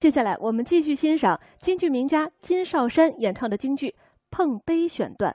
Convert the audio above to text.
接下来，我们继续欣赏京剧名家金少山演唱的京剧《碰杯选段》。